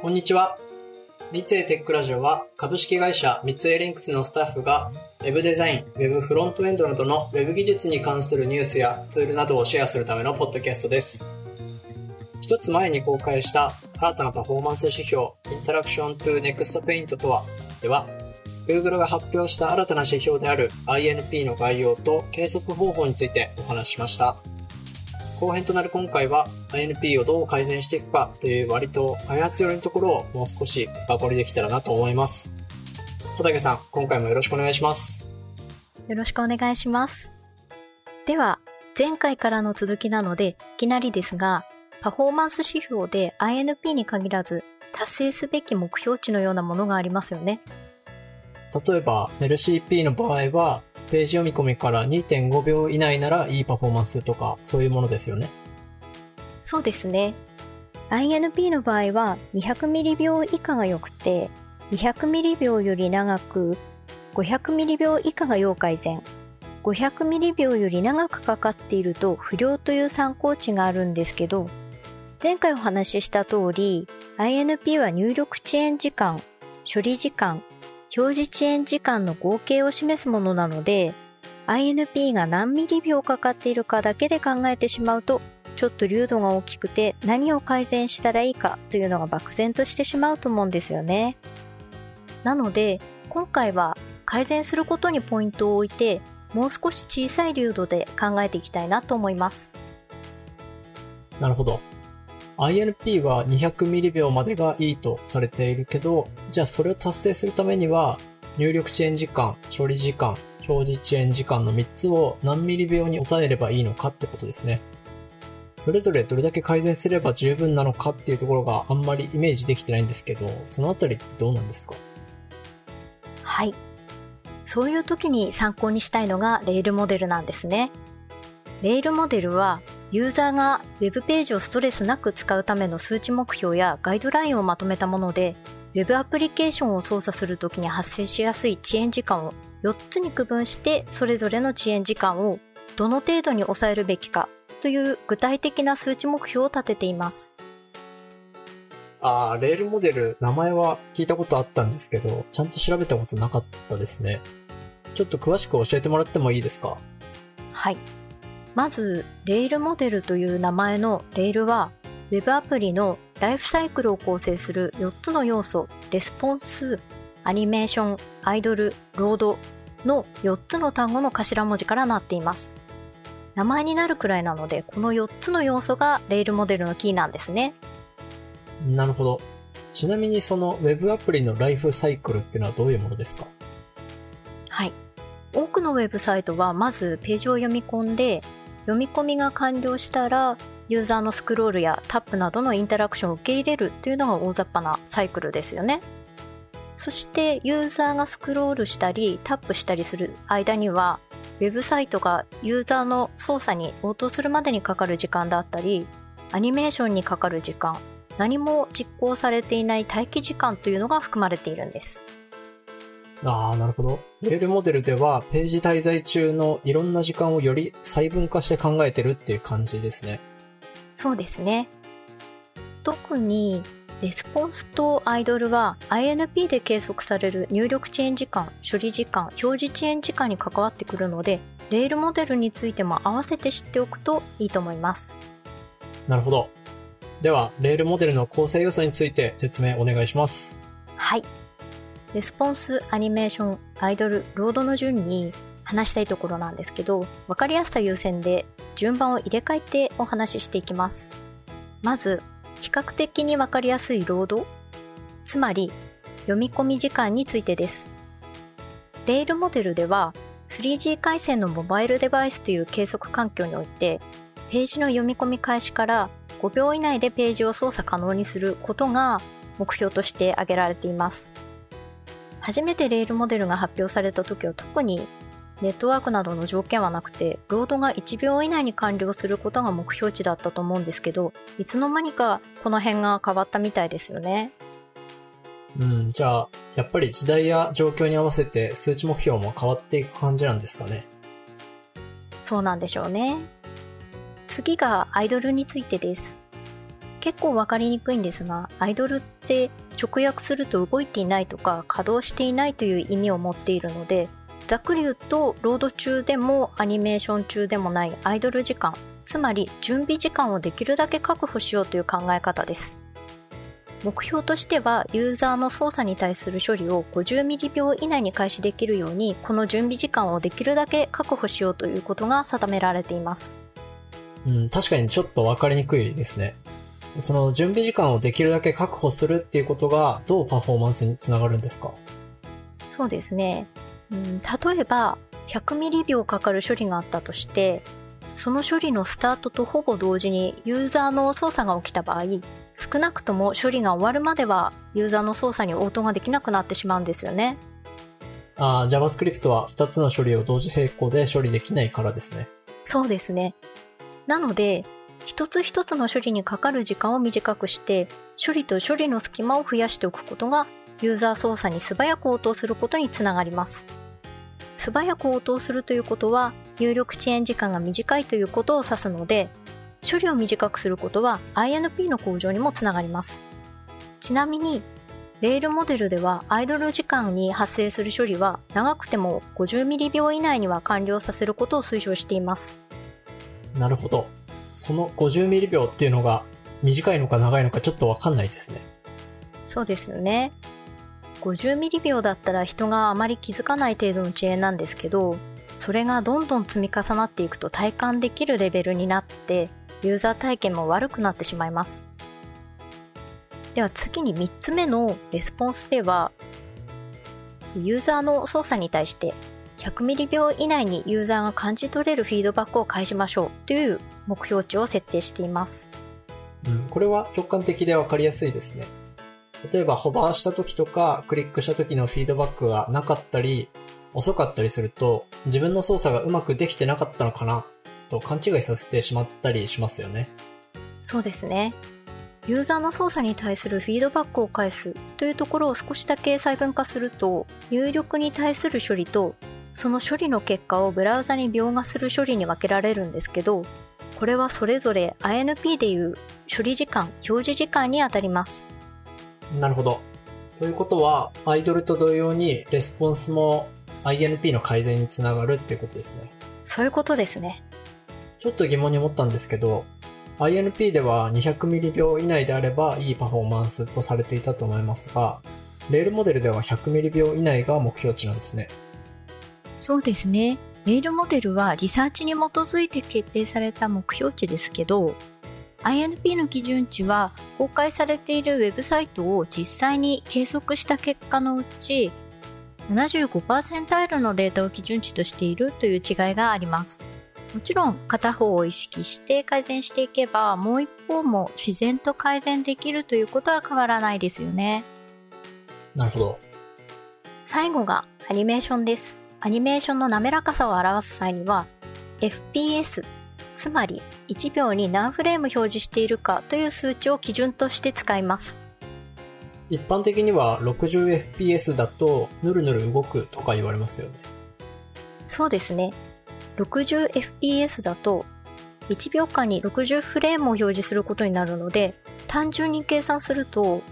こんにちは。三井テックラジオは株式会社三井リンクスのスタッフが Web デザイン、Web フロントエンドなどの Web 技術に関するニュースやツールなどをシェアするためのポッドキャストです。一つ前に公開した新たなパフォーマンス指標 Interaction to Next Paint とはでは Google が発表した新たな指標である INP の概要と計測方法についてお話ししました。後編となる今回は INP をどう改善していくかという割と開発寄りのところをもう少し深掘りできたらなと思います。小竹さん、今回もよろしくお願いします。よろしくお願いします。では、前回からの続きなので、いきなりですが、パフォーマンス指標で INP に限らず、達成すべき目標値のようなものがありますよね。例えば、LCP の場合は、ページ読み込みから2.5秒以内ならいいパフォーマンスとか、そういうものですよね。そうですね。INP の場合は200ミリ秒以下が良くて、200ミリ秒より長く、500ミリ秒以下が要改善。500ミリ秒より長くかかっていると不良という参考値があるんですけど、前回お話しした通り、INP は入力遅延時間、処理時間、表示遅延時間の合計を示すものなので、INP が何ミリ秒かかっているかだけで考えてしまうと、ちょっと流度が大きくて何を改善したらいいかというのが漠然としてしまうと思うんですよね。なので、今回は改善することにポイントを置いて、もう少し小さい流度で考えていきたいなと思います。なるほど。INP は200ミリ秒までがいいとされているけど、じゃあそれを達成するためには、入力遅延時間、処理時間、表示遅延時間の3つを何ミリ秒に抑えればいいのかってことですね。それぞれどれだけ改善すれば十分なのかっていうところがあんまりイメージできてないんですけど、そのあたりってどうなんですか？はい。そういう時に参考にしたいのがレールモデルなんですね。レールモデルはユーザーが Web ページをストレスなく使うための数値目標やガイドラインをまとめたもので Web アプリケーションを操作するときに発生しやすい遅延時間を4つに区分してそれぞれの遅延時間をどの程度に抑えるべきかという具体的な数値目標を立てています。ああ、レールモデル、名前は聞いたことあったんですけど、ちゃんと調べたことなかったですね。ちょっと詳しく教えてもらってもいいですか？はい。まず、 RAIL モデルという名前の RAIL は、Web アプリのライフサイクルを構成する4つの要素、レスポンス、アニメーション、アイドル、ロードの4つの単語の頭文字からなっています。名前になるくらいなので、この4つの要素が RAIL モデルのキーなんですね。なるほど。ちなみにその Web アプリのライフサイクルっていうのはどういうものですか？はい。多くのウェブサイトはまずページを読み込んで読み込みが完了したらユーザーのスクロールやタップなどのインタラクションを受け入れるというのが大雑把なサイクルですよね。そしてユーザーがスクロールしたりタップしたりする間にはウェブサイトがユーザーの操作に応答するまでにかかる時間だったりアニメーションにかかる時間何も実行されていない待機時間というのが含まれているんです。ああ、なるほど。レールモデルでは、ページ滞在中のいろんな時間をより細分化して考えてるっていう感じですね。そうですね。特に、レスポンスとアイドルは INP で計測される入力遅延時間、処理時間、表示遅延時間に関わってくるので、レールモデルについても合わせて知っておくといいと思います。なるほど。では、レールモデルの構成要素について説明お願いします。はい。レスポンス、アニメーション、アイドル、ロードの順に話したいところなんですけど、分かりやすさ優先で順番を入れ替えてお話ししていきます。まず、比較的に分かりやすいロード、つまり読み込み時間についてです。 RAIL モデルでは 3G 回線のモバイルデバイスという計測環境において、ページの読み込み開始から5秒以内でページを操作可能にすることが目標として挙げられています。初めてレールモデルが発表された時は特にネットワークなどの条件はなくて、ロードが1秒以内に完了することが目標値だったと思うんですけど、いつの間にかこの辺が変わったみたいですよね。うん、じゃあ、やっぱり時代や状況に合わせて数値目標も変わっていく感じなんですかね。そうなんでしょうね。次がアイドルについてです。結構わかりにくいんですが、アイドルって直訳すると動いていないとか稼働していないという意味を持っているので、ざっくり言うと、ロード中でもアニメーション中でもないアイドル時間、つまり準備時間をできるだけ確保しようという考え方です。目標としてはユーザーの操作に対する処理を50ミリ秒以内に開始できるようにこの準備時間をできるだけ確保しようということが定められていますうん確かにちょっと分かりにくいですねその準備時間をできるだけ確保するっていうことがどうパフォーマンスにつながるんですか？そうですね、うん、例えば100ミリ秒かかる処理があったとしてその処理のスタートとほぼ同時にユーザーの操作が起きた場合少なくとも処理が終わるまではユーザーの操作に応答ができなくなってしまうんですよね。ああ、JavaScript は2つの処理を同時並行で処理できないからですね。そうですね。なので、一つ一つの処理にかかる時間を短くして、処理と処理の隙間を増やしておくことが、ユーザー操作に素早く応答することにつながります。素早く応答するということは、入力遅延時間が短いということを指すので、処理を短くすることは INP の向上にもつながります。ちなみに、レールモデルではアイドル時間に発生する処理は長くても50ミリ秒以内には完了させることを推奨しています。なるほど。その50ミリ秒っていうのが短いのか長いのかちょっとわかんないですね。そうですよね。50ミリ秒だったら人があまり気づかない程度の遅延なんですけど、それがどんどん積み重なっていくと体感できるレベルになってユーザー体験も悪くなってしまいます。では次に3つ目のレスポンスでは、ユーザーの操作に対して100ミリ秒以内にユーザーが感じ取れるフィードバックを返しましょうという目標値を設定しています。うん、これは直感的でわかりやすいですね。例えばホバーした時とかクリックした時のフィードバックがなかったり遅かったりすると自分の操作がうまくできてなかったのかなと勘違いさせてしまったりしますよね。そうですね。ユーザーの操作に対するフィードバックを返すというところを少しだけ細分化すると、入力に対する処理と、その処理の結果をブラウザに描画する処理に分けられるんですけど、これはそれぞれ INP でいう処理時間、表示時間にあたります。なるほど。ということは、アイドルと同様にレスポンスも INP の改善につながるっていうことですね。そういうことですね。ちょっと疑問に思ったんですけど、INP では200ミリ秒以内であればいいパフォーマンスとされていたと思いますが、レールモデルでは100ミリ秒以内が目標値なんですね。そうですね。レールモデルはリサーチに基づいて決定された目標値ですけど、INP の基準値は公開されているウェブサイトを実際に計測した結果のうち75%イルのデータを基準値としているという違いがあります。もちろん片方を意識して改善していけばもう一方も自然と改善できるということは変わらないですよね。なるほど。最後がアニメーションです。アニメーションの滑らかさを表す際には FPS つまり1秒に何フレーム表示しているかという数値を基準として使います。一般的には 60fps だとヌルヌル動くとか言われますよね。そうですね。60fps だと1秒間に60フレームを表示することになるので単純に計算すると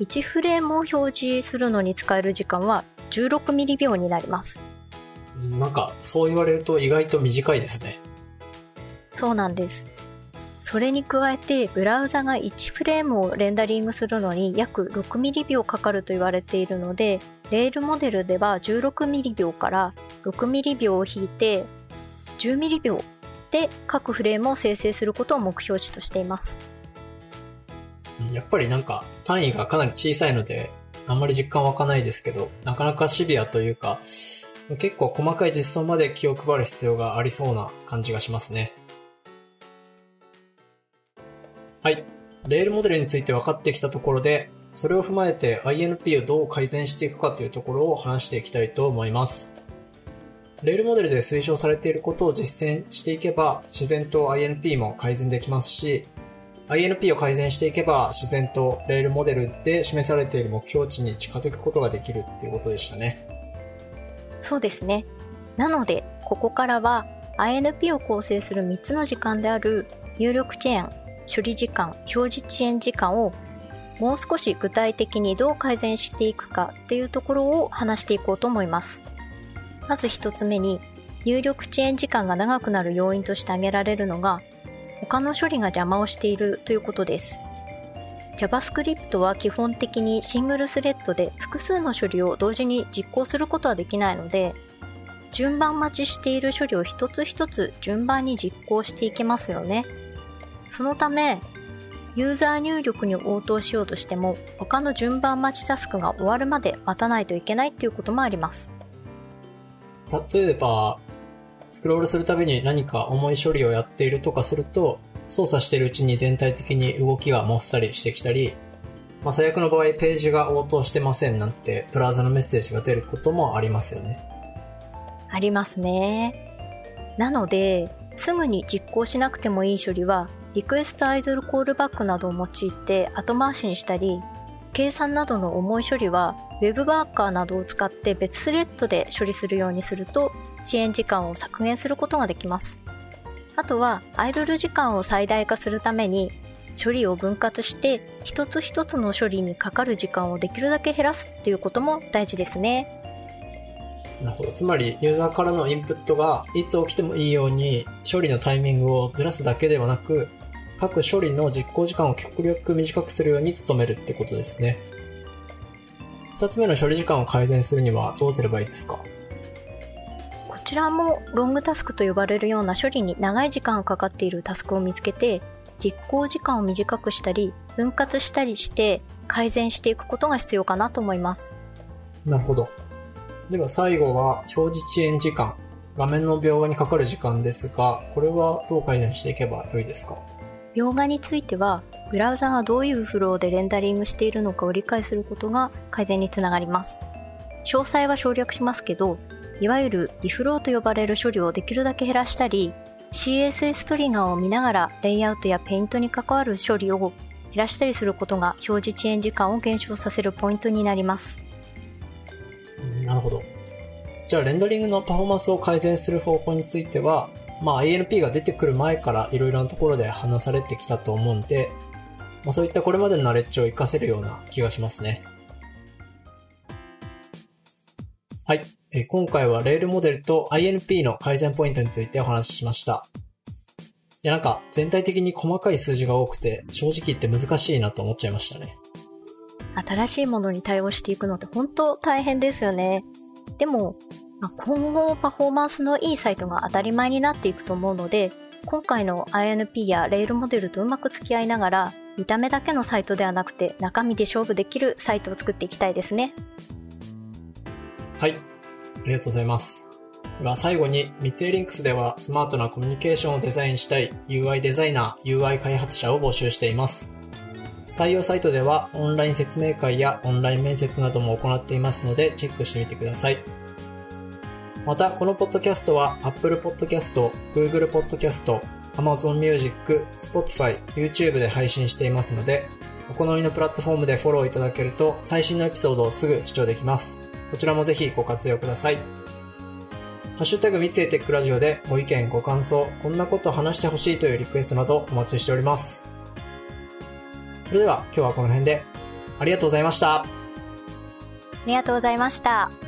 1フレームを表示するのに使える時間は16ミリ秒になりますなんかそう言われると意外と短いですねそうなんですそれに加えてブラウザが1フレームをレンダリングするのに約6ミリ秒かかると言われているのでレールモデルでは16ミリ秒から6ミリ秒を引いて10ミリ秒で各フレームを生成することを目標値としています。やっぱりなんか単位がかなり小さいので、あんまり実感湧かないですけど、なかなかシビアというか、結構細かい実装まで気を配る必要がありそうな感じがしますね。はい。レールモデルについて分かってきたところで、それを踏まえて INP をどう改善していくかというところを話していきたいと思います。レールモデルで推奨されていることを実践していけば、自然と INP も改善できますし、INP を改善していけば、自然とレールモデルで示されている目標値に近づくことができるっていうことでしたね。そうですね。なので、ここからは INP を構成する3つの時間である入力遅延、処理時間、表示遅延時間をもう少し具体的にどう改善していくかっていうところを話していこうと思います。まず一つ目に、入力遅延時間が長くなる要因として挙げられるのが、他の処理が邪魔をしているということです。JavaScript は基本的にシングルスレッドで複数の処理を同時に実行することはできないので、順番待ちしている処理を一つ一つ順番に実行していけますよね。そのため、ユーザー入力に応答しようとしても他の順番待ちタスクが終わるまで待たないといけないっていうこともあります。例えば、スクロールするたびに何か重い処理をやっているとかすると、操作しているうちに全体的に動きがもっさりしてきたり、まあ、最悪の場合ページが応答してませんなんてブラウザのメッセージが出ることもありますよね。ありますね。なので、すぐに実行しなくてもいい処理は、リクエストアイドルコールバックなどを用いて後回しにしたり、計算などの重い処理は Web ワーカーなどを使って別スレッドで処理するようにすると遅延時間を削減することができます。あとはアイドル時間を最大化するために処理を分割して一つ一つの処理にかかる時間をできるだけ減らすっていうことも大事ですね。なるほど。つまり、ユーザーからのインプットがいつ起きてもいいように処理のタイミングをずらすだけではなく、各処理の実行時間を極力短くするように努めるってことですね。二つ目の処理時間を改善するにはどうすればいいですか？ちらもロングタスクと呼ばれるような処理に長い時間がかかっているタスクを見つけて、実行時間を短くしたり、分割したりして改善していくことが必要かなと思います。なるほど。では最後は表示遅延時間。画面の描画にかかる時間ですが、これはどう改善していけばよいですか？描画については、ブラウザがどういうフローでレンダリングしているのかを理解することが改善につながります。詳細は省略しますけど、いわゆるリフローと呼ばれる処理をできるだけ減らしたり、CSS トリガーを見ながらレイアウトやペイントに関わる処理を減らしたりすることが表示遅延時間を減少させるポイントになります。なるほど。じゃあ、レンダリングのパフォーマンスを改善する方法については、まあ INP が出てくる前からいろいろなところで話されてきたと思うんで、まあそういったこれまでのナレッジを活かせるような気がしますね。はい。え今回はレールモデルと INP の改善ポイントについてお話ししました。いやなんか全体的に細かい数字が多くて正直言って難しいなと思っちゃいましたね。新しいものに対応していくのって本当大変ですよね。でもまあ、今後パフォーマンスのいいサイトが当たり前になっていくと思うので、今回の INP やレールモデルとうまく付き合いながら、見た目だけのサイトではなくて中身で勝負できるサイトを作っていきたいですね。はい。ありがとうございます。では最後に、三井リンクスではスマートなコミュニケーションをデザインしたい UI デザイナー、UI 開発者を募集しています。採用サイトではオンライン説明会やオンライン面接なども行っていますのでチェックしてみてください。また、このポッドキャストは Apple Podcast、Google Podcast、Amazon Music、Spotify、YouTube で配信していますので、お好みのプラットフォームでフォローいただけると最新のエピソードをすぐ視聴できます。こちらもぜひご活用ください。ハッシュタグ三井テックラジオでご意見、ご感想、こんなこと話してほしいというリクエストなどお待ちしております。それでは今日はこの辺でありがとうございました。ありがとうございました。